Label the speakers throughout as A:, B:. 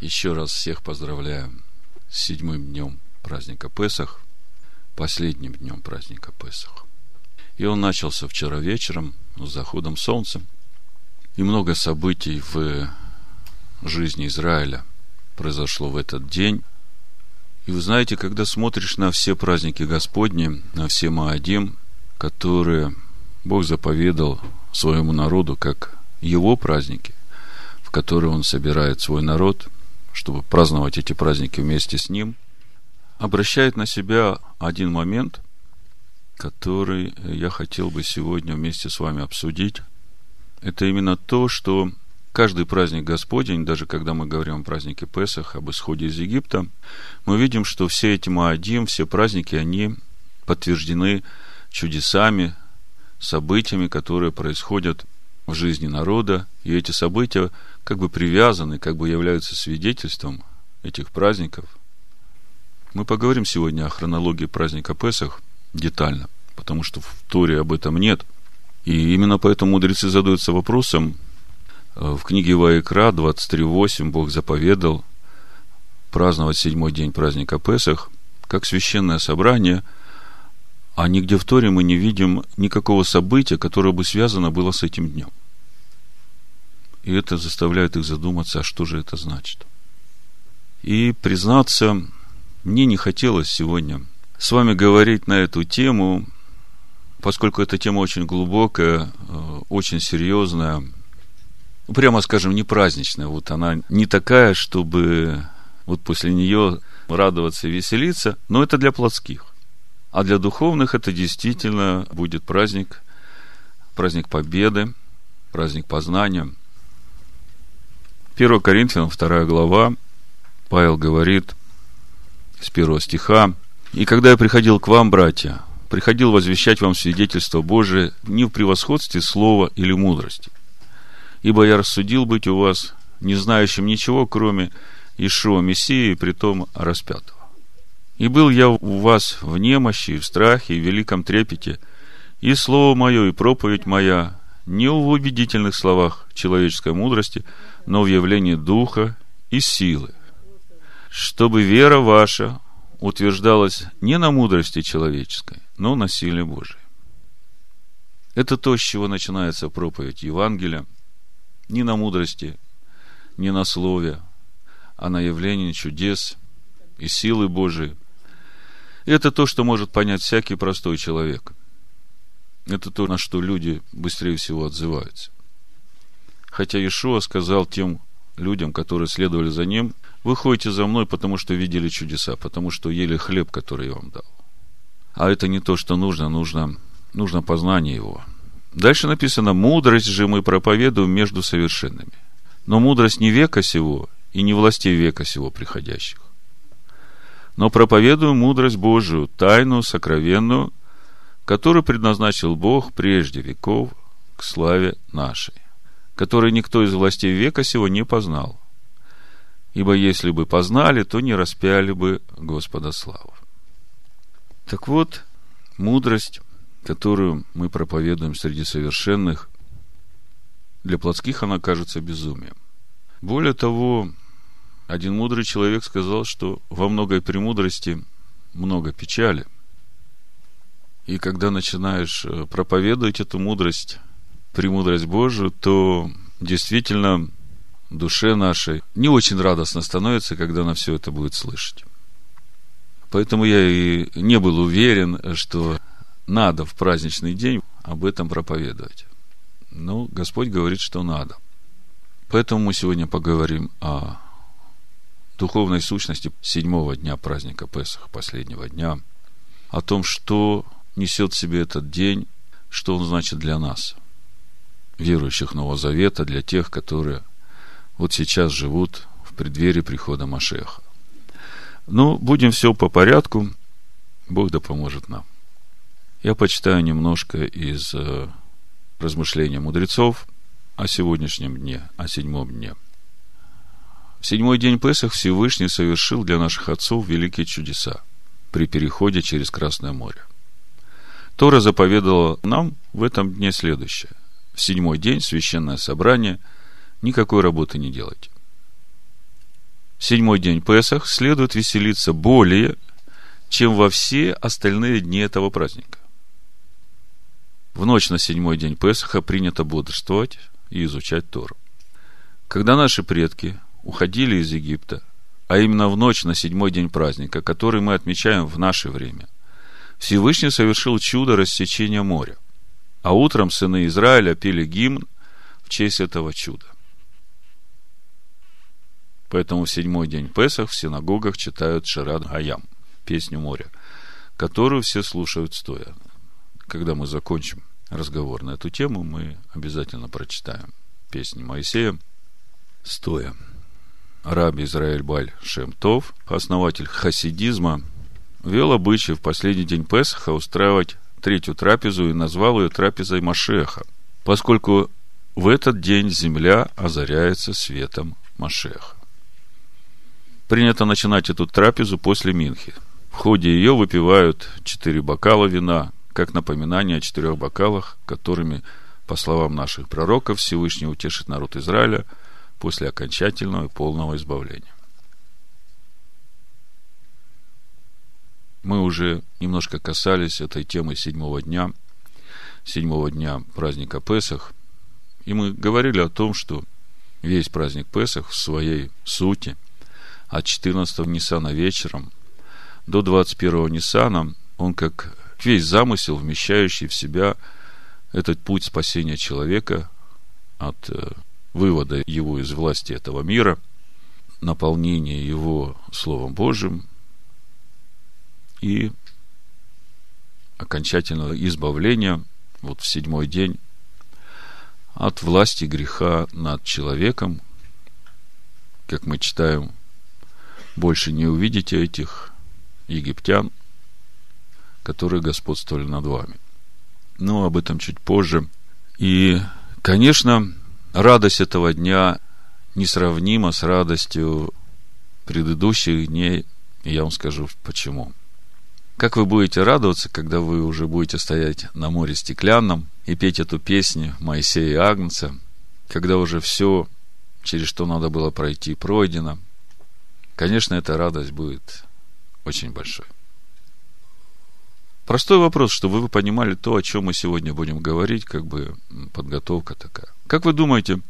A: Еще раз всех поздравляю с седьмым днем праздника Песах, последним днем праздника Песах. И он начался вчера вечером, с заходом солнца. И много событий в жизни Израиля произошло в этот день. И вы знаете, когда смотришь на все праздники Господни, на все Маадим, которые Бог заповедал своему народу как его праздники, в которые он собирает свой народ – чтобы праздновать эти праздники вместе с ним, обращает на себя один момент, который я хотел бы сегодня вместе с вами обсудить. Это именно то, что каждый праздник Господень, даже когда мы говорим о празднике Песах, об исходе из Египта, мы видим, что все эти Маадим, все праздники, они подтверждены чудесами, событиями, которые происходят в жизни народа, и эти события как бы привязаны, как бы являются свидетельством этих праздников. Мы поговорим сегодня о хронологии праздника Песах детально, потому что в Торе об этом нет. И именно поэтому мудрецы задаются вопросом, э, в книге Ваикра 23.8 Бог заповедал праздновать седьмой день праздника Песах как священное собрание, а нигде в Торе мы не видим никакого события, которое бы связано было с этим днем. И это заставляет их задуматься, а что же это значит. И признаться, мне не хотелось сегодня с вами говорить на эту тему, поскольку эта тема очень глубокая, э, очень серьезная, прямо скажем, не праздничная. Вот она не такая, чтобы вот после нее радоваться и веселиться, но это для плотских. А для духовных это действительно будет праздник, праздник победы, праздник познания – 1 Коринфянам, 2 глава, Павел говорит с первого стиха, «И когда я приходил к вам, братья, приходил возвещать вам свидетельство Божие не в превосходстве слова или мудрости, ибо я рассудил быть у вас не знающим ничего, кроме Ишуа Мессии, притом распятого. И был я у вас в немощи, в страхе, и в великом трепете, и слово мое, и проповедь моя не в убедительных словах человеческой мудрости, но в явлении духа и силы, чтобы вера ваша утверждалась не на мудрости человеческой, но на силе Божией. Это то, с чего начинается проповедь Евангелия, не на мудрости, не на слове, а на явлении чудес и силы Божией. Это то, что может понять всякий простой человек. Это то, на что люди быстрее всего отзываются. Хотя Иешуа сказал тем людям, которые следовали за ним, вы ходите за мной, потому что видели чудеса, потому что ели хлеб, который я вам дал. А это не то, что нужно, нужно, нужно познание его. Дальше написано, мудрость же мы проповедуем между совершенными. Но мудрость не века сего и не властей века сего приходящих. Но проповедуем мудрость Божию, тайну, сокровенную, которую предназначил Бог прежде веков к славе нашей который никто из властей века сего не познал. Ибо если бы познали, то не распяли бы Господа славу. Так вот, мудрость, которую мы проповедуем среди совершенных, для плотских она кажется безумием. Более того, один мудрый человек сказал, что во многой премудрости много печали. И когда начинаешь э, проповедовать эту мудрость, премудрость Божию, то действительно душе нашей не очень радостно становится, когда она все это будет слышать. Поэтому я и не был уверен, что надо в праздничный день об этом проповедовать. Но Господь говорит, что надо. Поэтому мы сегодня поговорим о духовной сущности седьмого дня праздника Песах, последнего дня, о том, что несет в себе этот день, что он значит для нас – верующих Нового Завета, для тех, которые вот сейчас живут в преддверии прихода Машеха. Ну, будем все по порядку. Бог да поможет нам. Я почитаю немножко из э, размышления мудрецов о сегодняшнем дне, о седьмом дне. В седьмой день Песах Всевышний совершил для наших отцов великие чудеса при переходе через Красное море. Тора заповедала нам в этом дне следующее – в седьмой день священное собрание, никакой работы не делайте. седьмой день Песах следует веселиться более, чем во все остальные дни этого праздника. В ночь на седьмой день Песаха принято бодрствовать и изучать Тору. Когда наши предки уходили из Египта, а именно в ночь на седьмой день праздника, который мы отмечаем в наше время, Всевышний совершил чудо рассечения моря. А утром сыны Израиля пели гимн в честь этого чуда. Поэтому в седьмой день Песах в синагогах читают Шират Гаям, песню моря, которую все слушают стоя. Когда мы закончим разговор на эту тему, мы обязательно прочитаем песни Моисея стоя. Раби Израиль Баль Шемтов, основатель хасидизма, вел обычай в последний день Песаха устраивать третью трапезу и назвал ее трапезой Машеха, поскольку в этот день земля озаряется светом Машеха. Принято начинать эту трапезу после Минхи. В ходе ее выпивают четыре бокала вина, как напоминание о четырех бокалах, которыми, по словам наших пророков, Всевышний утешит народ Израиля после окончательного и полного избавления. Мы уже немножко касались этой темы седьмого дня, седьмого дня праздника Песах, и мы говорили о том, что весь праздник Песах в своей сути – от 14 Ниссана вечером до 21 Ниссана, он как весь замысел, вмещающий в себя этот путь спасения человека от э, вывода его из власти этого мира, наполнения его Словом Божьим и окончательного избавления вот в седьмой день от власти греха над человеком, как мы читаем больше не увидите этих египтян, которые господствовали над вами. Но об этом чуть позже. И, конечно, радость этого дня несравнима с радостью предыдущих дней. И я вам скажу почему. Как вы будете радоваться, когда вы уже будете стоять на море стеклянном и петь эту песню Моисея и Агнца, когда уже все, через что надо было пройти, пройдено, конечно, эта радость будет очень большой. Простой вопрос, чтобы вы понимали то, о чем мы сегодня будем говорить, как бы подготовка такая. Как вы думаете,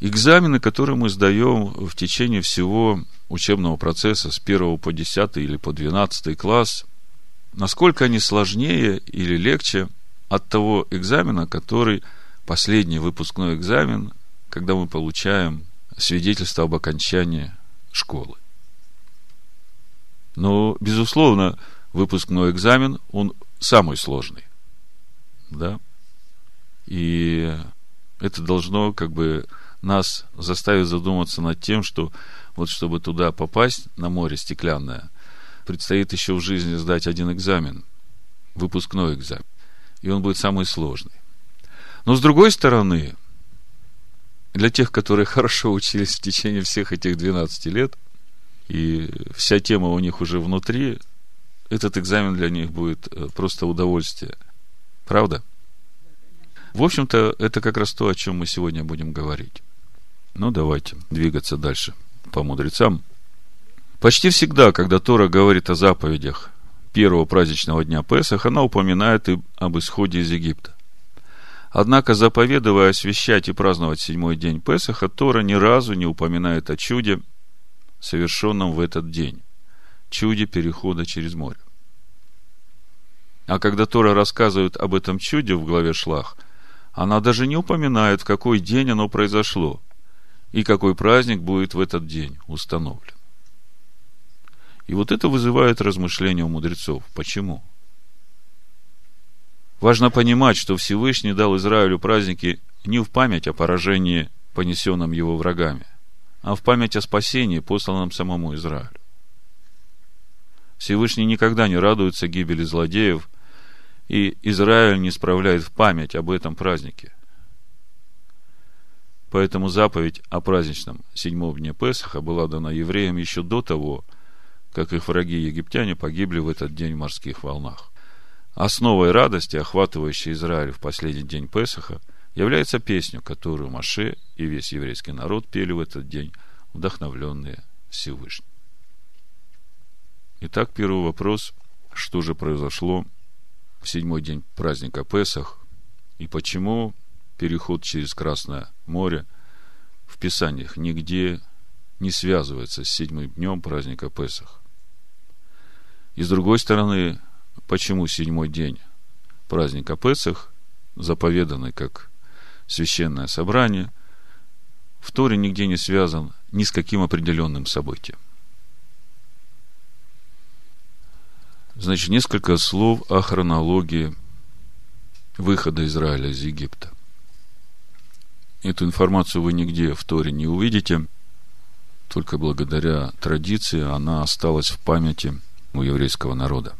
A: экзамены, которые мы сдаем в течение всего учебного процесса с 1 по 10 или по 12 класс, насколько они сложнее или легче от того экзамена, который последний выпускной экзамен, когда мы получаем свидетельство об окончании школы. Но, безусловно, выпускной экзамен, он самый сложный. Да? И это должно как бы нас заставить задуматься над тем, что вот чтобы туда попасть, на море стеклянное, предстоит еще в жизни сдать один экзамен, выпускной экзамен. И он будет самый сложный. Но с другой стороны, для тех, которые хорошо учились в течение всех этих 12 лет, и вся тема у них уже внутри, этот экзамен для них будет э, просто удовольствие. Правда? В общем-то, это как раз то, о чем мы сегодня будем говорить. Ну, давайте двигаться дальше по мудрецам. Почти всегда, когда Тора говорит о заповедях первого праздничного дня Песах, она упоминает и об исходе из Египта. Однако, заповедуя освящать и праздновать седьмой день Песаха, Тора ни разу не упоминает о чуде, совершенном в этот день, чуде перехода через море. А когда Тора рассказывает об этом чуде в главе Шлах, она даже не упоминает, в какой день оно произошло и какой праздник будет в этот день установлен. И вот это вызывает размышления у мудрецов. Почему? Важно понимать, что Всевышний дал Израилю праздники не в память о поражении, понесенном его врагами, а в память о спасении, посланном самому Израилю. Всевышний никогда не радуется гибели злодеев, и Израиль не справляет в память об этом празднике. Поэтому заповедь о праздничном седьмом дне Песаха была дана евреям еще до того, как их враги египтяне погибли в этот день в морских волнах. Основой радости, охватывающей Израиль в последний день Песаха, является песня, которую Маше и весь еврейский народ пели в этот день, вдохновленные Всевышний. Итак, первый вопрос. Что же произошло в седьмой день праздника Песах и почему переход через Красное море в Писаниях нигде не связывается с седьмым днем праздника Песах? И с другой стороны, почему седьмой день праздника Песах, заповеданный как священное собрание, в Торе нигде не связан ни с каким определенным событием. Значит, несколько слов о хронологии выхода Израиля из Египта. Эту информацию вы нигде в Торе не увидите, только благодаря традиции она осталась в памяти у еврейского народа.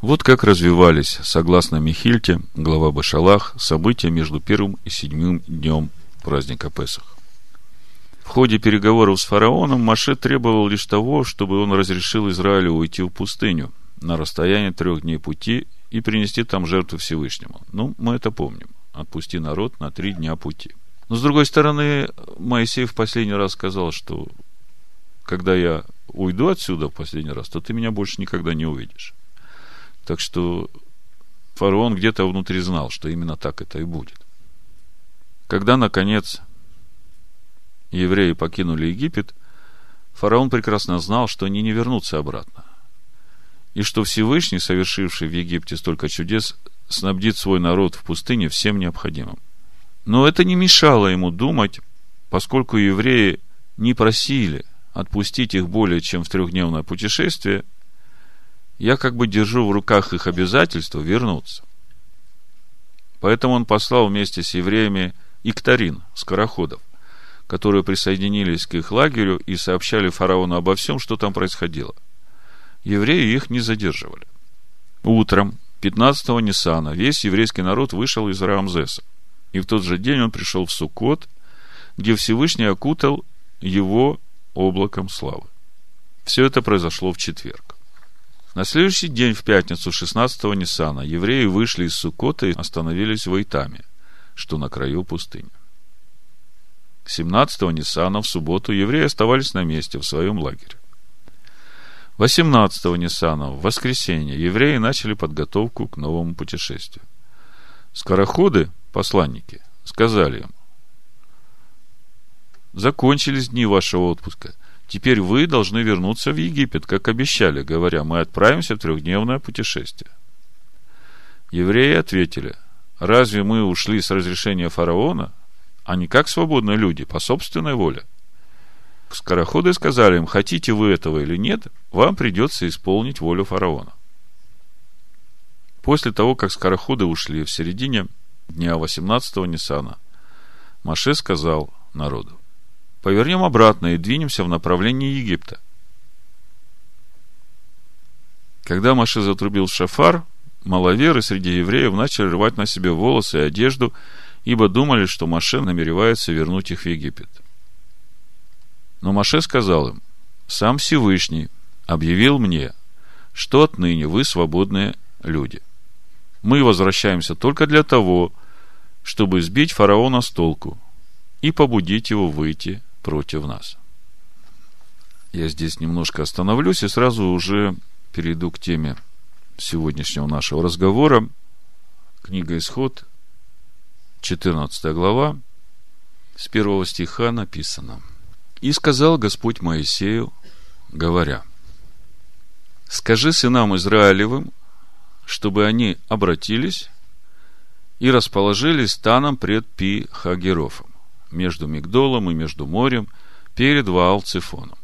A: Вот как развивались, согласно Михильте, глава Башалах, события между первым и седьмым днем праздника Песах. В ходе переговоров с фараоном Маше требовал лишь того, чтобы он разрешил Израилю уйти в пустыню на расстояние трех дней пути и принести там жертву Всевышнему. Ну, мы это помним. Отпусти народ на три дня пути. Но, с другой стороны, Моисей в последний раз сказал, что когда я уйду отсюда в последний раз, то ты меня больше никогда не увидишь. Так что фараон где-то внутри знал, что именно так это и будет. Когда, наконец, евреи покинули Египет, фараон прекрасно знал, что они не вернутся обратно. И что Всевышний, совершивший в Египте столько чудес, снабдит свой народ в пустыне всем необходимым. Но это не мешало ему думать, поскольку евреи не просили отпустить их более чем в трехдневное путешествие – я как бы держу в руках их обязательство вернуться. Поэтому он послал вместе с евреями Иктарин, скороходов, которые присоединились к их лагерю и сообщали фараону обо всем, что там происходило. Евреи их не задерживали. Утром 15-го Ниссана весь еврейский народ вышел из Рамзеса. И в тот же день он пришел в Суккот, где Всевышний окутал его облаком славы. Все это произошло в четверг. На следующий день, в пятницу 16-го Ниссана, евреи вышли из Сукота и остановились в Айтаме, что на краю пустыни. 17-го Ниссана в субботу евреи оставались на месте в своем лагере. 18-го Ниссана в воскресенье евреи начали подготовку к новому путешествию. Скороходы, посланники, сказали им, закончились дни вашего отпуска, Теперь вы должны вернуться в Египет, как обещали, говоря, мы отправимся в трехдневное путешествие. Евреи ответили, разве мы ушли с разрешения фараона, а не как свободные люди, по собственной воле? Скороходы сказали им, хотите вы этого или нет, вам придется исполнить волю фараона. После того, как скороходы ушли в середине дня 18-го Ниссана, Маше сказал народу, повернем обратно и двинемся в направлении Египта. Когда Маше затрубил шафар, маловеры среди евреев начали рвать на себе волосы и одежду, ибо думали, что Маше намеревается вернуть их в Египет. Но Маше сказал им, «Сам Всевышний объявил мне, что отныне вы свободные люди. Мы возвращаемся только для того, чтобы сбить фараона с толку и побудить его выйти против нас. Я здесь немножко остановлюсь и сразу уже перейду к теме сегодняшнего нашего разговора. Книга Исход, 14 глава, с первого стиха написано. «И сказал Господь Моисею, говоря, «Скажи сынам Израилевым, чтобы они обратились и расположились станом пред Пи-Хагерофом между Мигдолом и между морем, перед Ваал-Цифоном.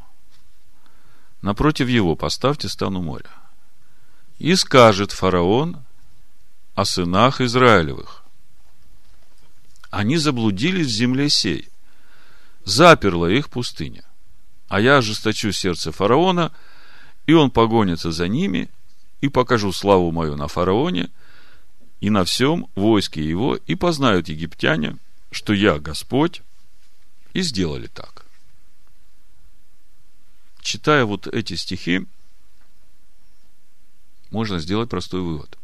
A: Напротив его поставьте стану моря. И скажет фараон о сынах Израилевых. Они заблудились в земле сей. Заперла их пустыня. А я ожесточу сердце фараона, и он погонится за ними, и покажу славу мою на фараоне, и на всем войске его, и познают египтяне – что я Господь, и сделали так. Читая вот эти стихи, можно сделать простой вывод.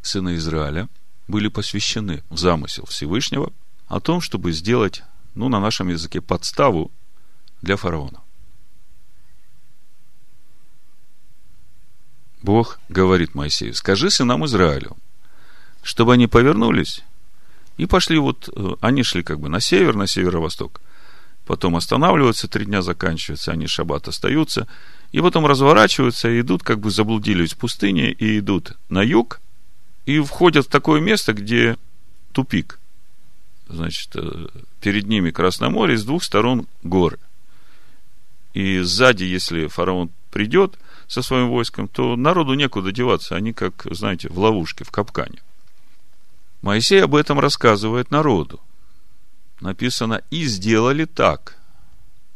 A: Сыны Израиля были посвящены в замысел Всевышнего о том, чтобы сделать, ну, на нашем языке, подставу для фараона. Бог говорит Моисею, скажи сынам Израилю, чтобы они повернулись и пошли вот, э, они шли как бы на север, на северо-восток, потом останавливаются, три дня заканчиваются, они шаббат остаются, и потом разворачиваются и идут, как бы заблудились в пустыне, и идут на юг, и входят в такое место, где тупик. Значит, э, перед ними Красное море, с двух сторон горы. И сзади, если фараон придет со своим войском, то народу некуда деваться. Они, как, знаете, в ловушке, в капкане. Моисей об этом рассказывает народу. Написано, и сделали так.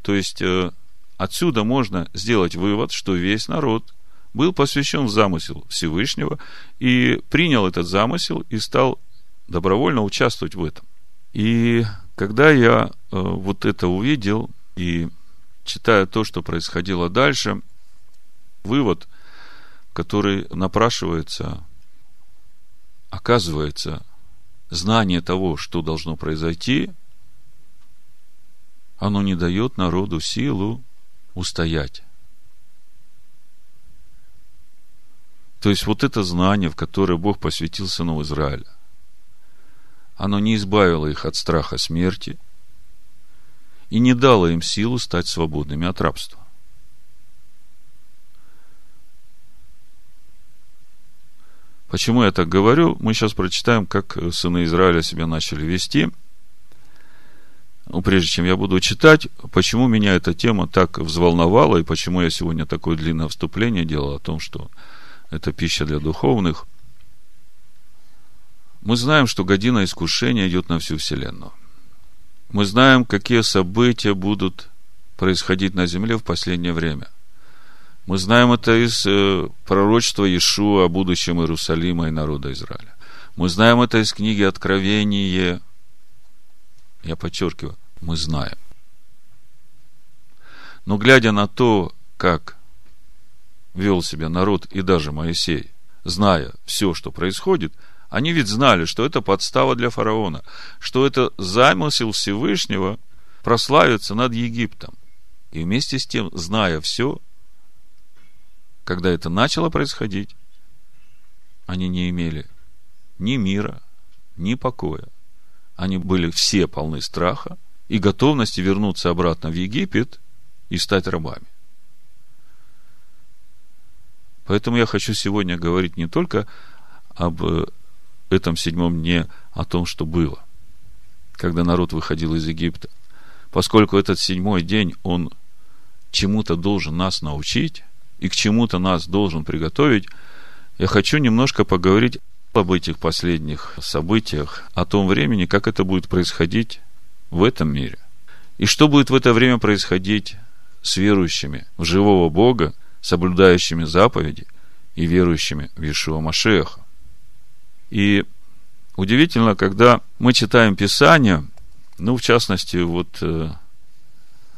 A: То есть, э, отсюда можно сделать вывод, что весь народ был посвящен в замысел Всевышнего и принял этот замысел и стал добровольно участвовать в этом. И когда я э, вот это увидел и читая то, что происходило дальше, вывод, который напрашивается, оказывается, знание того, что должно произойти, оно не дает народу силу устоять. То есть вот это знание, в которое Бог посвятил сыну Израиля, оно не избавило их от страха смерти и не дало им силу стать свободными от рабства. Почему я так говорю? Мы сейчас прочитаем, как сыны Израиля себя начали вести. Но прежде чем я буду читать, почему меня эта тема так взволновала, и почему я сегодня такое длинное вступление делал о том, что это пища для духовных. Мы знаем, что година искушения идет на всю Вселенную. Мы знаем, какие события будут происходить на земле в последнее время. Мы знаем это из э, пророчества Иешуа о будущем Иерусалима и народа Израиля. Мы знаем это из книги Откровения. Я подчеркиваю, мы знаем. Но глядя на то, как вел себя народ и даже Моисей, зная все, что происходит, они ведь знали, что это подстава для фараона, что это замысел Всевышнего прославиться над Египтом. И вместе с тем, зная все, когда это начало происходить, они не имели ни мира, ни покоя. Они были все полны страха и готовности вернуться обратно в Египет и стать рабами. Поэтому я хочу сегодня говорить не только об э, этом седьмом дне, о том, что было, когда народ выходил из Египта. Поскольку этот седьмой день, он чему-то должен нас научить, и к чему-то нас должен приготовить, я хочу немножко поговорить об этих последних событиях, о том времени, как это будет происходить в этом мире. И что будет в это время происходить с верующими в живого Бога, соблюдающими заповеди и верующими в Иешуа Машеха. И удивительно, когда мы читаем Писание, ну, в частности, вот э,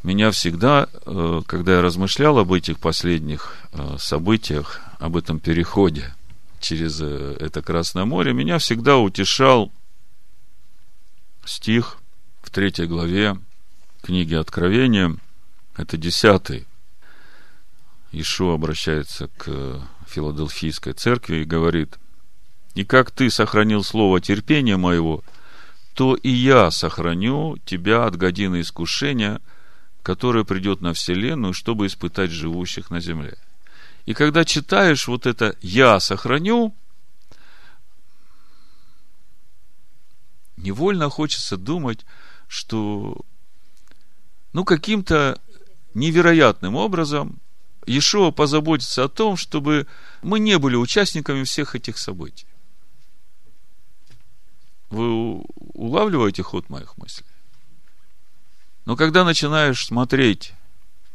A: меня всегда, э, когда я размышлял об этих последних э, событиях, об этом переходе через это Красное море, меня всегда утешал стих в третьей главе книги Откровения, это десятый. Ишуа обращается к Филадельфийской церкви и говорит, «И как ты сохранил слово терпения моего, то и я сохраню тебя от годины искушения – которое придет на Вселенную, чтобы испытать живущих на земле. И когда читаешь вот это «я сохраню», невольно хочется думать, что ну, каким-то невероятным образом Иешуа позаботится о том, чтобы мы не были участниками всех этих событий. Вы улавливаете ход моих мыслей? Но когда начинаешь смотреть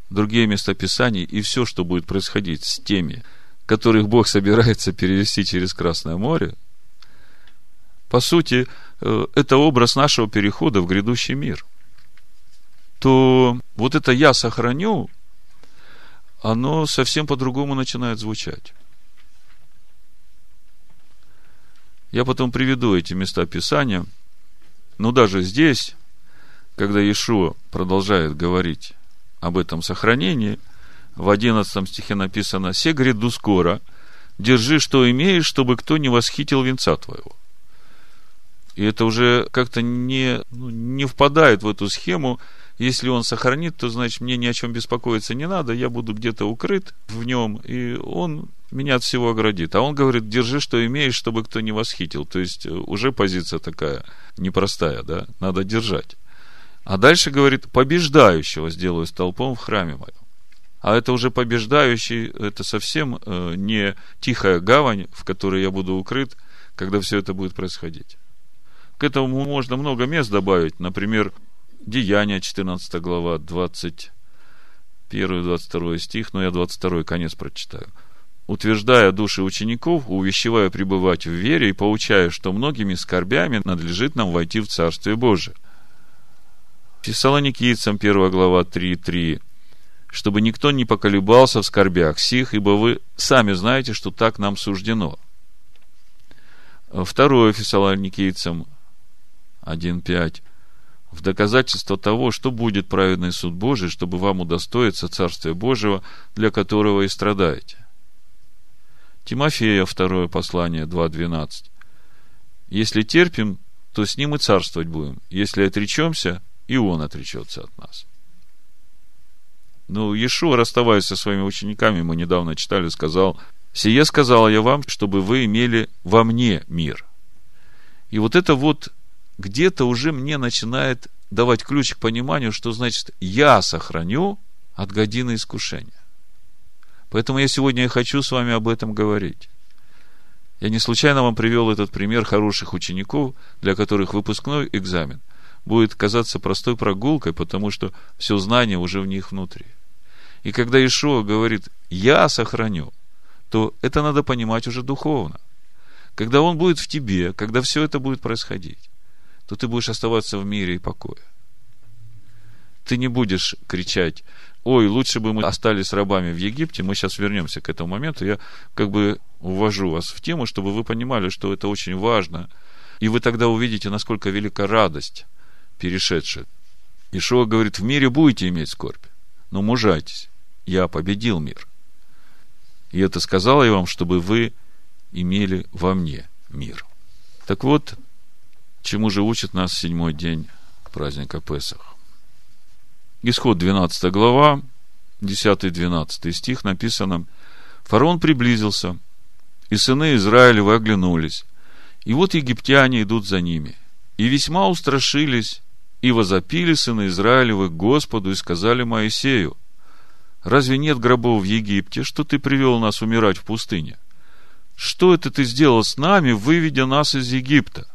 A: другие местописания и все, что будет происходить с теми, которых Бог собирается перевести через Красное море, по сути, э, это образ нашего перехода в грядущий мир, то вот это «я сохраню», оно совсем по-другому начинает звучать. Я потом приведу эти места Писания, но даже здесь когда Иешуа продолжает говорить об этом сохранении, в 11 стихе написано «Се гряду скоро, держи, что имеешь, чтобы кто не восхитил венца твоего. И это уже как-то не, ну, не впадает в эту схему. Если он сохранит, то значит мне ни о чем беспокоиться не надо, я буду где-то укрыт в нем, и он меня от всего оградит. А он говорит, держи, что имеешь, чтобы кто не восхитил. То есть уже позиция такая непростая, да, надо держать. А дальше говорит, побеждающего сделаю столпом в храме моем. А это уже побеждающий, это совсем э, не тихая гавань, в которой я буду укрыт, когда все это будет происходить. К этому можно много мест добавить. Например, Деяния, 14 глава, 21-22 стих, но я 22 конец прочитаю. Утверждая души учеников, увещевая пребывать в вере и поучая, что многими скорбями надлежит нам войти в Царствие Божие. Фессалоникийцам 1 глава 3.3 чтобы никто не поколебался в скорбях сих, ибо вы сами знаете, что так нам суждено. Второе Фессалоникийцам 1.5 в доказательство того, что будет праведный суд Божий, чтобы вам удостоиться Царствия Божьего, для которого и страдаете. Тимофея, второе послание, 2.12. Если терпим, то с ним и царствовать будем. Если отречемся, и он отречется от нас. Ну, Иешуа, расставаясь со своими учениками, мы недавно читали, сказал, «Сие сказал я вам, чтобы вы имели во мне мир». И вот это вот где-то уже мне начинает давать ключ к пониманию, что значит «я сохраню от годины искушения». Поэтому я сегодня и хочу с вами об этом говорить. Я не случайно вам привел этот пример хороших учеников, для которых выпускной экзамен – будет казаться простой прогулкой, потому что все знание уже в них внутри. И когда Ишуа говорит «я сохраню», то это надо понимать уже духовно. Когда Он будет в тебе, когда все это будет происходить, то ты будешь оставаться в мире и покое. Ты не будешь кричать, ой, лучше бы мы остались рабами в Египте, мы сейчас вернемся к этому моменту, я как бы увожу вас в тему, чтобы вы понимали, что это очень важно, и вы тогда увидите, насколько велика радость перешедшие. Ишуа говорит, в мире будете иметь скорбь, но мужайтесь, я победил мир. И это сказал я вам, чтобы вы имели во мне мир. Так вот, чему же учит нас седьмой день праздника Песах. Исход 12 глава, 10-12 стих написано, «Фараон приблизился, и сыны Израилевы оглянулись, и вот египтяне идут за ними, и весьма устрашились, и возопили сыны Израилевы к Господу и сказали Моисею, разве нет гробов в Египте, что ты привел нас умирать в пустыне? Что это ты сделал с нами, выведя нас из Египта?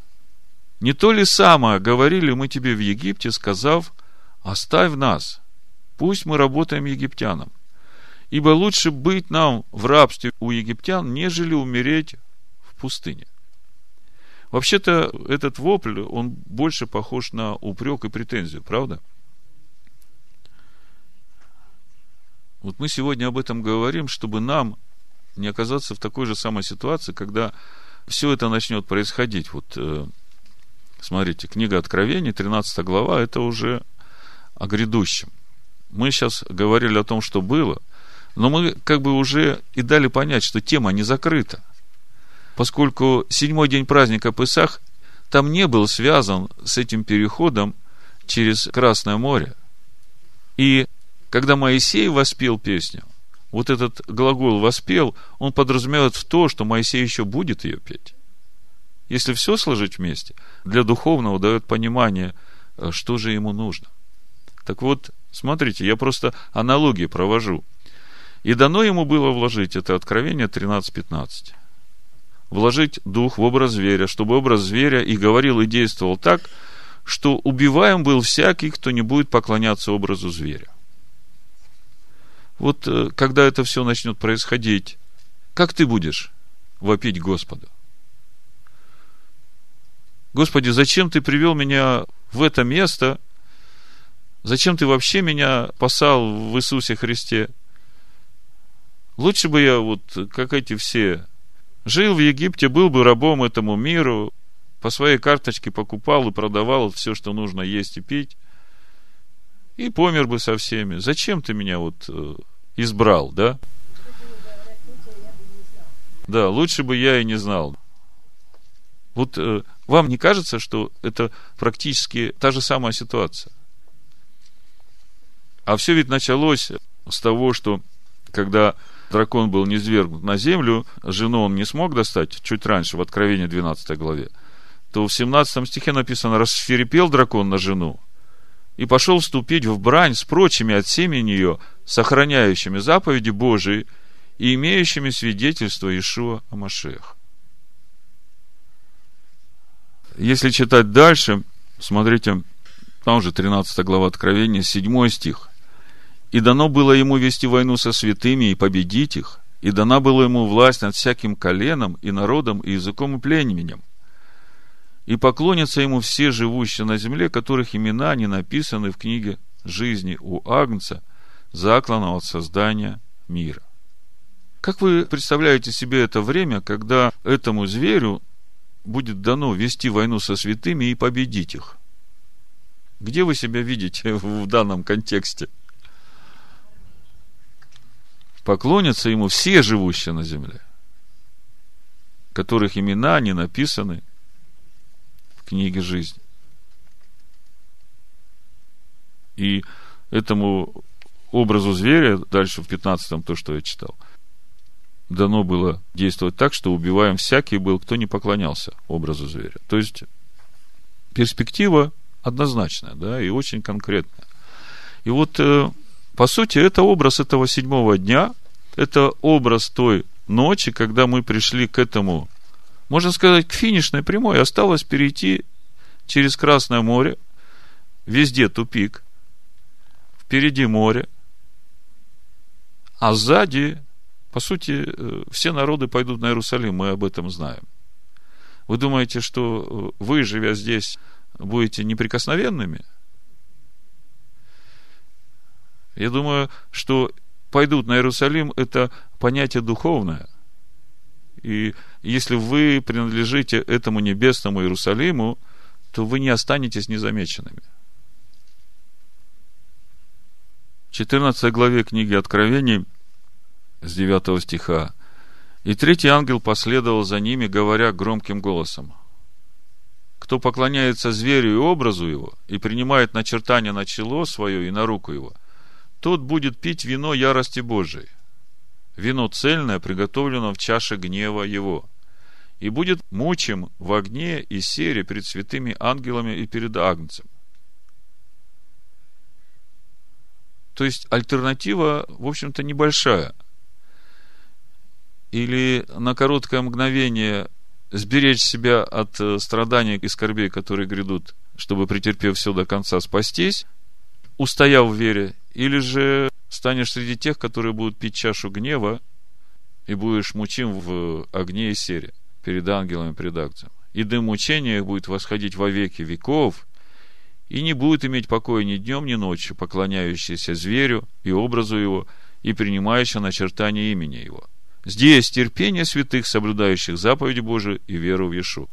A: Не то ли самое говорили мы тебе в Египте, сказав, оставь нас, пусть мы работаем египтянам. Ибо лучше быть нам в рабстве у египтян, нежели умереть в пустыне. Вообще-то этот вопль, он больше похож на упрек и претензию, правда? Вот мы сегодня об этом говорим, чтобы нам не оказаться в такой же самой ситуации, когда все это начнет происходить. Вот э, смотрите, книга Откровений, 13 глава, это уже о грядущем. Мы сейчас говорили о том, что было, но мы как бы уже и дали понять, что тема не закрыта поскольку седьмой день праздника Песах там не был связан с этим переходом через Красное море. И когда Моисей воспел песню, вот этот глагол «воспел», он подразумевает в то, что Моисей еще будет ее петь. Если все сложить вместе, для духовного дает понимание, э, что же ему нужно. Так вот, смотрите, я просто аналогии провожу. И дано ему было вложить это откровение 13.15 вложить дух в образ зверя, чтобы образ зверя и говорил, и действовал так, что убиваем был всякий, кто не будет поклоняться образу зверя. Вот э, когда это все начнет происходить, как ты будешь вопить Господу? Господи, зачем ты привел меня в это место? Зачем ты вообще меня посал в Иисусе Христе? Лучше бы я вот, как эти все Жил в Египте, был бы рабом этому миру, по своей карточке покупал и продавал все, что нужно есть и пить, и помер бы со всеми. Зачем ты меня вот э, избрал, да? Да, лучше бы я и не знал. Вот э, вам не кажется, что это практически та же самая ситуация? А все ведь началось с того, что когда дракон был низвергнут на землю, жену он не смог достать чуть раньше, в Откровении 12 главе, то в 17 стихе написано, расферепел дракон на жену и пошел вступить в брань с прочими от семени ее, сохраняющими заповеди Божии и имеющими свидетельство Ишуа о Машех. Если читать дальше, смотрите, там же 13 глава Откровения, 7 стих. «И дано было ему вести войну со святыми и победить их, и дана была ему власть над всяким коленом и народом и языком и племенем и поклонятся ему все живущие на земле, которых имена не написаны в книге жизни у Агнца, закланного от создания мира. Как вы представляете себе это время, когда этому зверю будет дано вести войну со святыми и победить их? Где вы себя видите в данном контексте? Поклонятся ему все живущие на земле, которых имена не написаны книге жизни. И этому образу зверя, дальше в 15-м, то, что я читал, дано было действовать так, что убиваем всякий был, кто не поклонялся образу зверя. То есть, перспектива однозначная, да, и очень конкретная. И вот, э, по сути, это образ этого седьмого дня, это образ той ночи, когда мы пришли к этому можно сказать, к финишной прямой осталось перейти через Красное море, везде тупик, впереди море, а сзади, по сути, э, все народы пойдут на Иерусалим, мы об этом знаем. Вы думаете, что э, вы, живя здесь, будете неприкосновенными? Я думаю, что пойдут на Иерусалим, это понятие духовное – и если вы принадлежите этому небесному Иерусалиму, то вы не останетесь незамеченными. В 14 главе книги Откровений с 9 стиха «И третий ангел последовал за ними, говоря громким голосом, кто поклоняется зверю и образу его, и принимает начертание на чело свое и на руку его, тот будет пить вино ярости Божией, вино цельное, приготовлено в чаше гнева его, и будет мучим в огне и сере перед святыми ангелами и перед Агнцем. То есть альтернатива, в общем-то, небольшая. Или на короткое мгновение сберечь себя от э, страданий и скорбей, которые грядут, чтобы, претерпев все до конца, спастись, устояв в вере, или же станешь среди тех, которые будут пить чашу гнева, и будешь мучим в огне и сере перед ангелами, перед акцием. И дым мучения будет восходить во веки веков, и не будет иметь покоя ни днем, ни ночью, поклоняющийся зверю и образу его, и принимающий начертание имени его. Здесь терпение святых, соблюдающих заповеди Божию и веру в Ишу.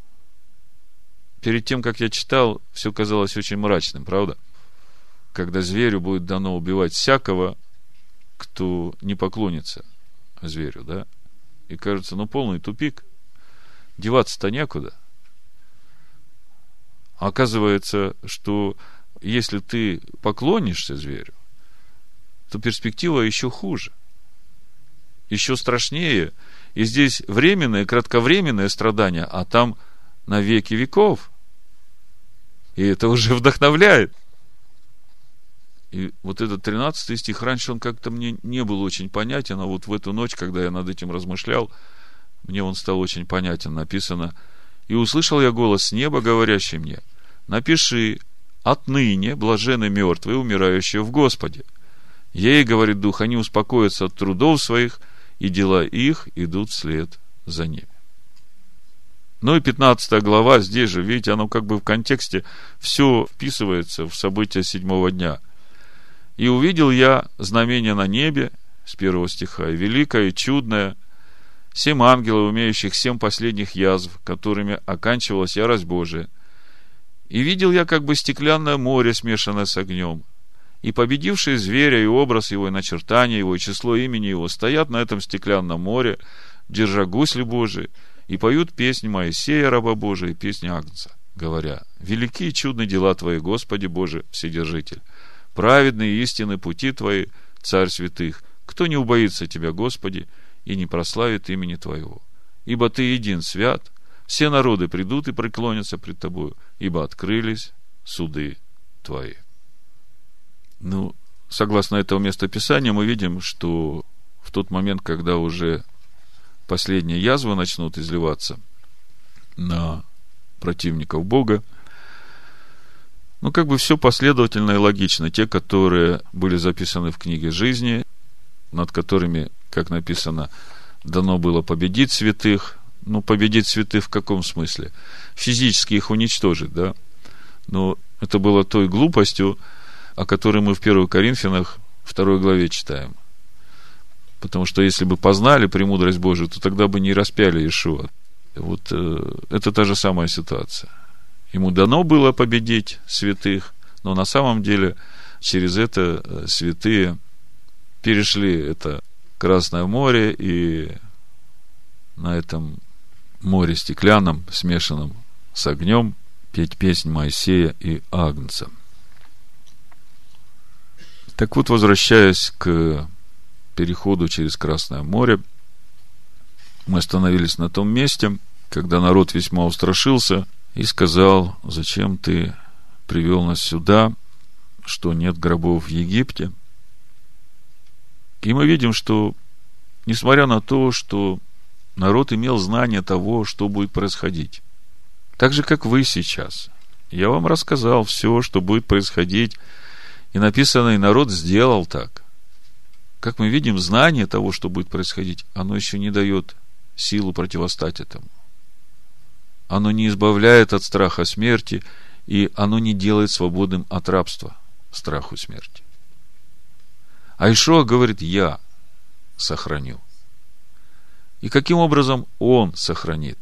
A: Перед тем, как я читал, все казалось очень мрачным, правда? когда зверю будет дано убивать всякого, кто не поклонится зверю, да? И кажется, ну, полный тупик. Деваться-то некуда. А оказывается, что если ты поклонишься зверю, то перспектива еще хуже. Еще страшнее. И здесь временное, кратковременное страдание, а там на веки веков. И это уже вдохновляет. И вот этот 13 стих, раньше он как-то мне не был очень понятен, а вот в эту ночь, когда я над этим размышлял, мне он стал очень понятен. Написано, «И услышал я голос с неба, говорящий мне, напиши, отныне блажены мертвые, умирающие в Господе. Ей, говорит Дух, они успокоятся от трудов своих, и дела их идут вслед за ними. Ну и 15 глава, здесь же, видите, оно как бы в контексте все вписывается в события седьмого дня – и увидел я знамение на небе, с первого стиха, и великое, и чудное, семь ангелов, умеющих семь последних язв, которыми оканчивалась ярость Божия. И видел я как бы стеклянное море, смешанное с огнем. И победившие зверя, и образ его, и начертание его, и число имени его, стоят на этом стеклянном море, держа гусли Божии, и поют песнь Моисея, раба Божия, и песнь Агнца, говоря, «Велики и чудны дела Твои, Господи Боже, Вседержитель, праведные истины пути Твои, Царь святых, кто не убоится Тебя, Господи, и не прославит имени Твоего? Ибо Ты един свят, все народы придут и преклонятся пред Тобою, ибо открылись суды Твои». Ну, согласно этого местописания, мы видим, что в тот момент, когда уже последние язвы начнут изливаться на противников Бога, ну, как бы все последовательно и логично. Те, которые были записаны в книге жизни, над которыми, как написано, дано было победить святых. Ну, победить святых в каком смысле? Физически их уничтожить, да? Но это было той глупостью, о которой мы в 1 Коринфянах 2 главе читаем. Потому что если бы познали премудрость Божию, то тогда бы не распяли Иешуа. Вот э, это та же самая ситуация. Ему дано было победить святых, но на самом деле через это э, святые перешли это Красное море и на этом море стеклянном, смешанном с огнем, петь песнь Моисея и Агнца. Так вот, возвращаясь к переходу через Красное море, мы остановились на том месте, когда народ весьма устрашился и сказал, зачем ты привел нас сюда, что нет гробов в Египте. И мы видим, что, несмотря на то, что народ имел знание того, что будет происходить, так же, как вы сейчас, я вам рассказал все, что будет происходить, и написано, и народ сделал так. Как мы видим, знание того, что будет происходить, оно еще не дает силу противостать этому. Оно не избавляет от страха смерти, и оно не делает свободным от рабства страху смерти. А Ишуа говорит, я сохраню. И каким образом он сохранит?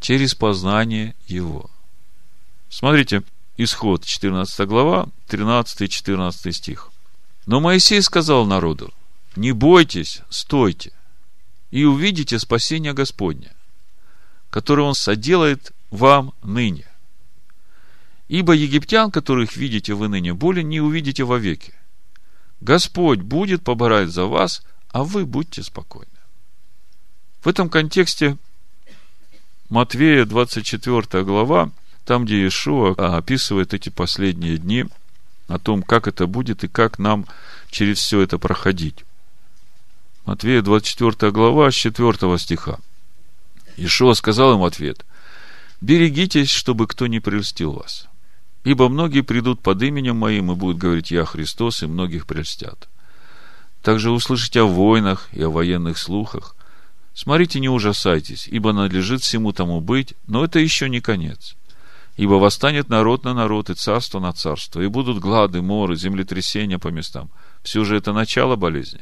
A: Через познание его. Смотрите, исход 14 глава, 13 и 14 стих. Но Моисей сказал народу, не бойтесь, стойте, и увидите спасение Господня, которое Он соделает вам ныне. Ибо египтян, которых видите вы ныне, более не увидите вовеки. Господь будет поборать за вас, а вы будьте спокойны. В этом контексте Матвея 24 глава, там, где Иешуа описывает эти последние дни – о том, как это будет и как нам через все это проходить. Матвея 24 глава, с 4 стиха. Ишуа сказал им ответ, «Берегитесь, чтобы кто не прельстил вас. Ибо многие придут под именем моим и будут говорить, я Христос, и многих прельстят. Также услышите о войнах и о военных слухах. Смотрите, не ужасайтесь, ибо надлежит всему тому быть, но это еще не конец. Ибо восстанет народ на народ и царство на царство, и будут глады, моры, землетрясения по местам. Все же это начало болезни.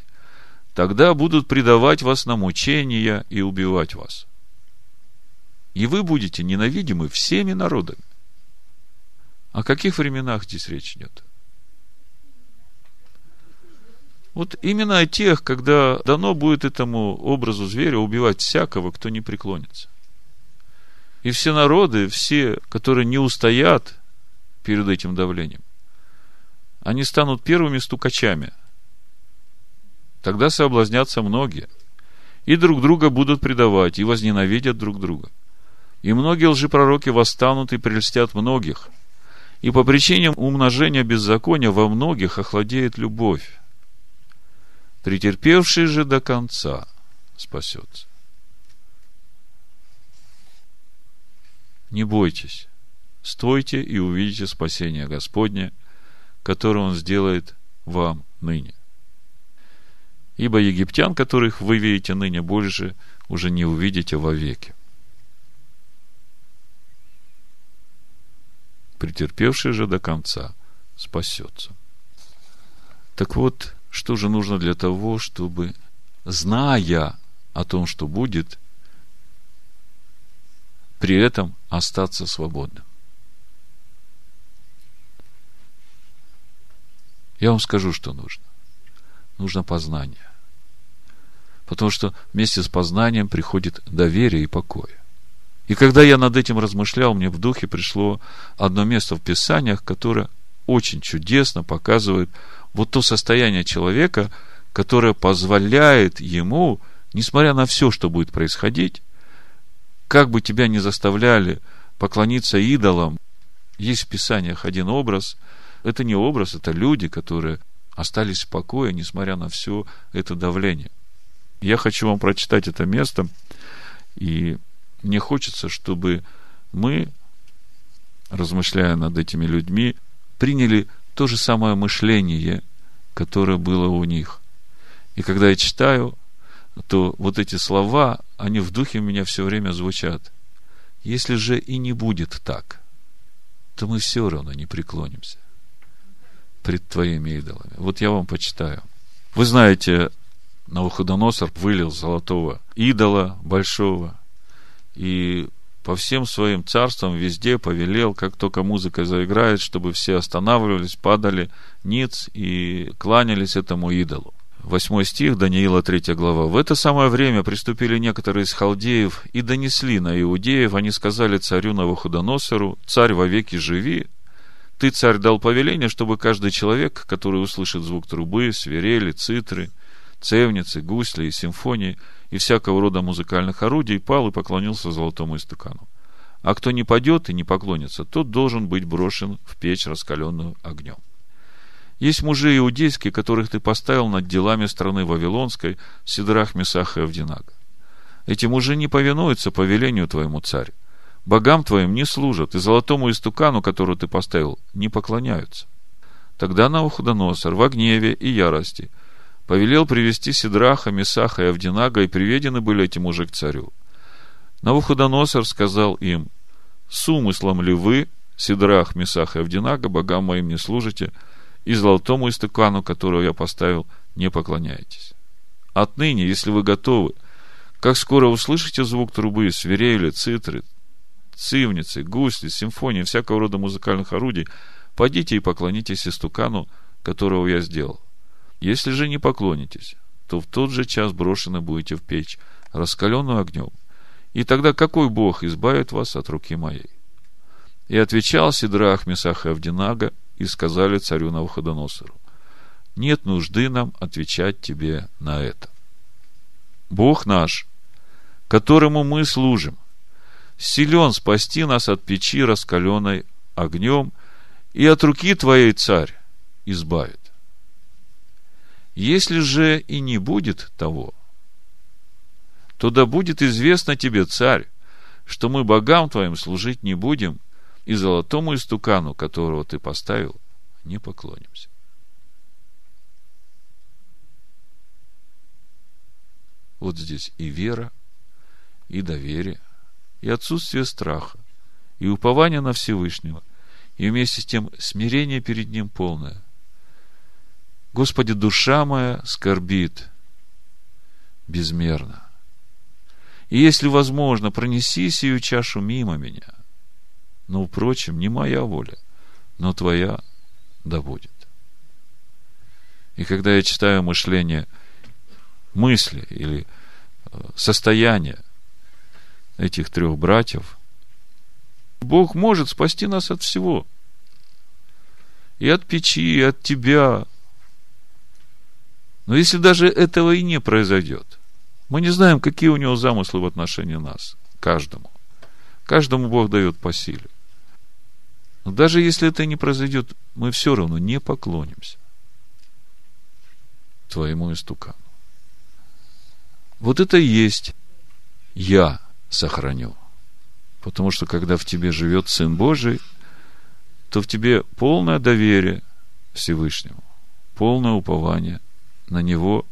A: Тогда будут предавать вас на мучения и убивать вас. И вы будете ненавидимы всеми народами. О каких временах здесь речь идет? Вот именно о тех, когда дано будет этому образу зверя убивать всякого, кто не преклонится. И все народы, все, которые не устоят перед этим давлением, они станут первыми стукачами. Тогда соблазнятся многие. И друг друга будут предавать, и возненавидят друг друга. И многие лжепророки восстанут и прельстят многих. И по причине умножения беззакония во многих охладеет любовь. Претерпевший же до конца спасется. Не бойтесь, стойте и увидите спасение Господне, которое Он сделает вам ныне. Ибо египтян, которых вы видите ныне больше, уже не увидите вовеки. Претерпевший же до конца спасется. Так вот, что же нужно для того, чтобы, зная о том, что будет, при этом остаться свободным. Я вам скажу, что нужно. Нужно познание. Потому что вместе с познанием приходит доверие и покой. И когда я над этим размышлял, мне в духе пришло одно место в Писаниях, которое очень чудесно показывает вот то состояние человека, которое позволяет ему, несмотря на все, что будет происходить, как бы тебя не заставляли поклониться идолам, есть в Писаниях один образ. Это не образ, это люди, которые остались в покое, несмотря на все это давление. Я хочу вам прочитать это место, и мне хочется, чтобы мы, размышляя над этими людьми, приняли то же самое мышление, которое было у них. И когда я читаю, то вот эти слова, они в духе у меня все время звучат. Если же и не будет так, то мы все равно не преклонимся пред твоими идолами. Вот я вам почитаю. Вы знаете, Навуходоносор вылил золотого идола большого и по всем своим царствам везде повелел, как только музыка заиграет, чтобы все останавливались, падали ниц и кланялись этому идолу. Восьмой стих, Даниила, третья глава. В это самое время приступили некоторые из халдеев и донесли на иудеев. Они сказали царю Навуходоносору, «Царь вовеки живи, ты, царь, дал повеление, чтобы каждый человек, который услышит звук трубы, свирели, цитры, цевницы, гусли и симфонии и всякого рода музыкальных орудий, пал и поклонился золотому истукану. А кто не падет и не поклонится, тот должен быть брошен в печь, раскаленную огнем. Есть мужи иудейские, которых ты поставил над делами страны Вавилонской, Сидрах, Месах и Авдинага. Эти мужи не повинуются повелению твоему, царь. Богам твоим не служат, и золотому истукану, которого ты поставил, не поклоняются. Тогда Навуходоносор в гневе и ярости повелел привести Сидраха, Месаха и Авдинага, и приведены были эти мужи к царю. Навуходоносор сказал им, «С умыслом ли вы, Сидрах, Месах и Авдинага, богам моим не служите, — и золотому истукану, которого я поставил, не поклоняйтесь. Отныне, если вы готовы, как скоро услышите звук трубы, свирели, цитры, цивницы, гусли, симфонии, всякого рода музыкальных орудий, пойдите и поклонитесь истукану, которого я сделал. Если же не поклонитесь, то в тот же час брошены будете в печь, раскаленную огнем. И тогда какой Бог избавит вас от руки моей? И отвечал Сидрах, Месах и Авдинага, и сказали царю Навуходоносору, нет нужды нам отвечать тебе на это. Бог наш, которому мы служим, силен спасти нас от печи, раскаленной огнем, и от руки твоей, царь, избавит. Если же и не будет того, то да будет известно тебе, царь, что мы богам твоим служить не будем – и золотому истукану, которого ты поставил, не поклонимся. Вот здесь и вера, и доверие, и отсутствие страха, и упование на Всевышнего, и вместе с тем смирение перед Ним полное. Господи, душа моя скорбит безмерно. И если возможно, пронеси сию чашу мимо меня – но, впрочем, не моя воля, но твоя да будет. И когда я читаю мышление, мысли или э, состояние этих трех братьев, Бог может спасти нас от всего. И от печи, и от тебя. Но если даже этого и не произойдет, мы не знаем, какие у него замыслы в отношении нас, каждому. Каждому Бог дает по силе. Но даже если это не произойдет, мы все равно не поклонимся твоему истукану. Вот это и есть я сохраню. Потому что когда в тебе живет Сын Божий, то в тебе полное доверие Всевышнему, полное упование на Него.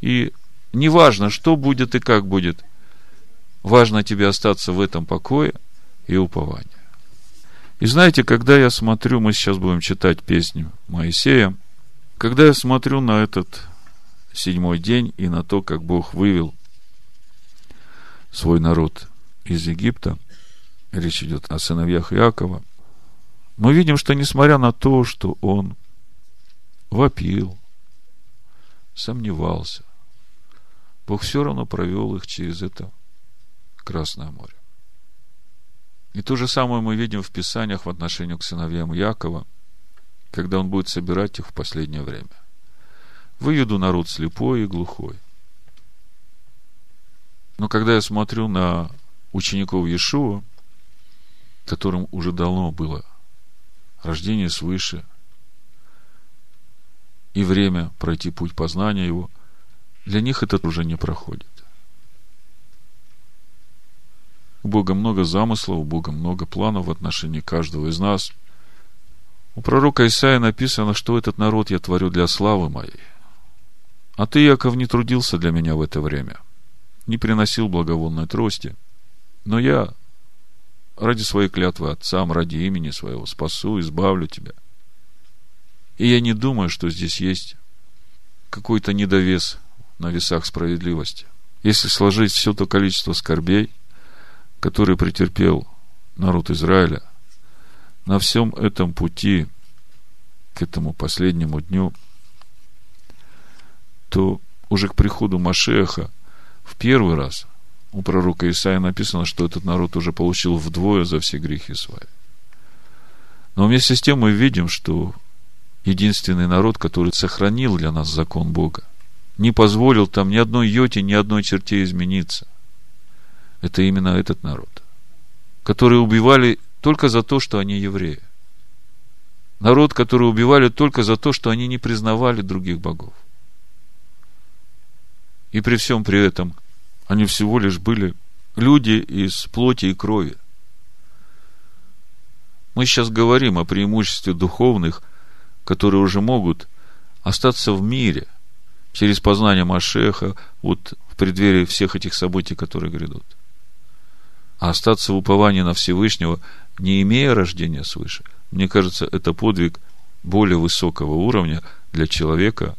A: И неважно, что будет и как будет, важно тебе остаться в этом покое и уповании. И знаете, когда я смотрю, мы сейчас будем читать песню Моисея, когда я смотрю на этот седьмой день и на то, как Бог вывел свой народ из Египта, речь идет о сыновьях Иакова, мы видим, что несмотря на то, что он вопил, сомневался, Бог все равно провел их через это Красное море. И то же самое мы видим в Писаниях в отношении к сыновьям Якова, когда он будет собирать их в последнее время. Выведу народ слепой и глухой. Но когда я смотрю на учеников Иешуа, которым уже давно было рождение свыше и время пройти путь познания его, для них это уже не проходит. У Бога много замыслов, у Бога много планов в отношении каждого из нас. У пророка Исаия написано, что этот народ я творю для славы моей. А ты, Яков, не трудился для меня в это время, не приносил благовонной трости, но я ради своей клятвы отцам, ради имени своего спасу, избавлю тебя. И я не думаю, что здесь есть какой-то недовес на весах справедливости. Если сложить все то количество скорбей, которые претерпел народ Израиля, на всем этом пути к этому последнему дню, то уже к приходу Машеха в первый раз у пророка Исаия написано, что этот народ уже получил вдвое за все грехи свои. Но вместе с тем мы видим, что единственный народ, который сохранил для нас закон Бога, не позволил там ни одной йоте, ни одной черте измениться. Это именно этот народ, который убивали только за то, что они евреи. Народ, который убивали только за то, что они не признавали других богов. И при всем при этом они всего лишь были люди из плоти и крови. Мы сейчас говорим о преимуществе духовных, которые уже могут остаться в мире через познание Машеха, вот в преддверии всех этих событий, которые грядут. А остаться в уповании на Всевышнего, не имея рождения свыше, мне кажется, это подвиг более высокого уровня для человека,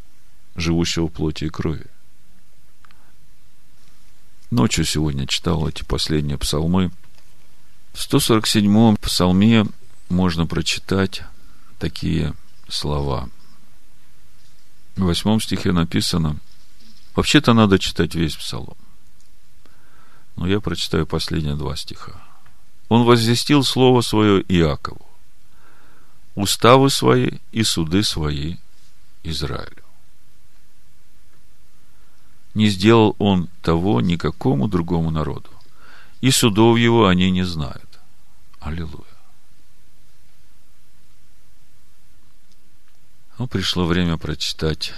A: живущего в плоти и крови. Ночью сегодня читал эти последние псалмы. В 147-м псалме можно прочитать такие слова. В восьмом стихе написано, вообще-то надо читать весь псалом. Но я прочитаю последние два стиха. Он возвестил слово свое Иакову, уставы свои и суды свои Израилю не сделал он того никакому другому народу. И судов его они не знают. Аллилуйя. Ну, пришло время прочитать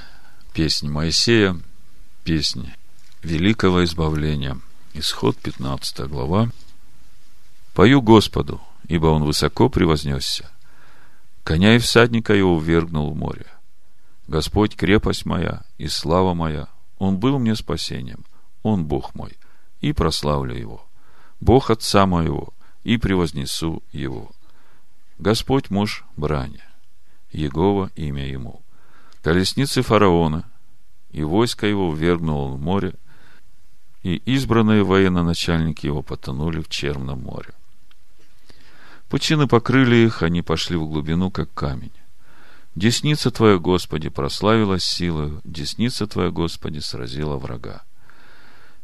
A: песнь Моисея, песнь великого избавления. Исход 15 глава. Пою Господу, ибо Он высоко превознесся. Коня и всадника его ввергнул в море. Господь крепость моя и слава моя, он был мне спасением. Он Бог мой. И прославлю Его. Бог Отца моего. И превознесу Его. Господь муж брани. Егова имя Ему. Колесницы фараона. И войско его ввергнуло в море. И избранные военно-начальники его потонули в Черном море. Пучины покрыли их, они пошли в глубину, как камень. Десница Твоя, Господи, прославилась силою, десница Твоя, Господи, сразила врага.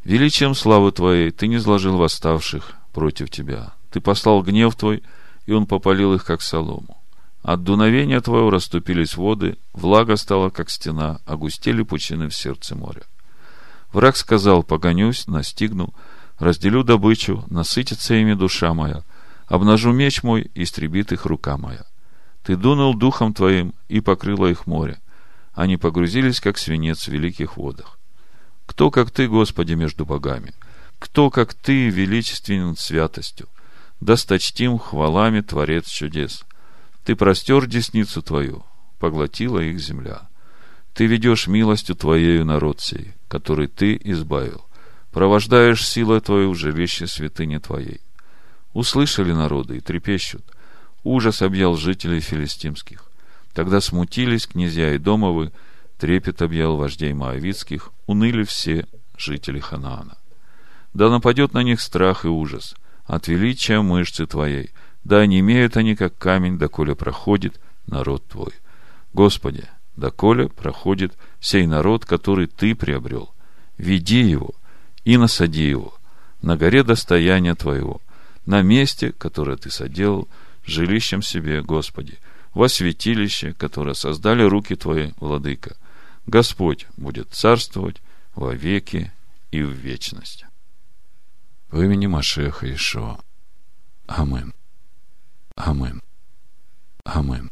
A: Величием славы Твоей Ты не сложил восставших против Тебя. Ты послал гнев Твой, и он попалил их, как солому. От дуновения Твоего расступились воды, влага стала, как стена, огустели пучины в сердце моря. Враг сказал, погонюсь, настигну, разделю добычу, насытится ими душа моя, обнажу меч мой, истребит их рука моя. Ты дунул духом твоим, и покрыло их море. Они погрузились, как свинец в великих водах. Кто, как ты, Господи, между богами? Кто, как ты, величественен святостью? Досточтим хвалами Творец чудес. Ты простер десницу твою, поглотила их земля. Ты ведешь милостью твоею народ сей, который ты избавил. Провождаешь силой твою в жилище святыни твоей. Услышали народы и трепещут. Ужас объял жителей филистимских. Тогда смутились князья и домовы, трепет объял вождей моавицких, уныли все жители Ханаана. Да нападет на них страх и ужас от величия мышцы твоей, да не имеют они, как камень, доколе проходит народ твой. Господи, доколе проходит сей народ, который ты приобрел, веди его и насади его на горе достояния твоего, на месте, которое ты соделал, жилищем себе, Господи, во святилище, которое создали руки твои, Владыка. Господь будет царствовать во веки и в вечность. В имени Машеха Ишуа. Амин. Амин. Амин.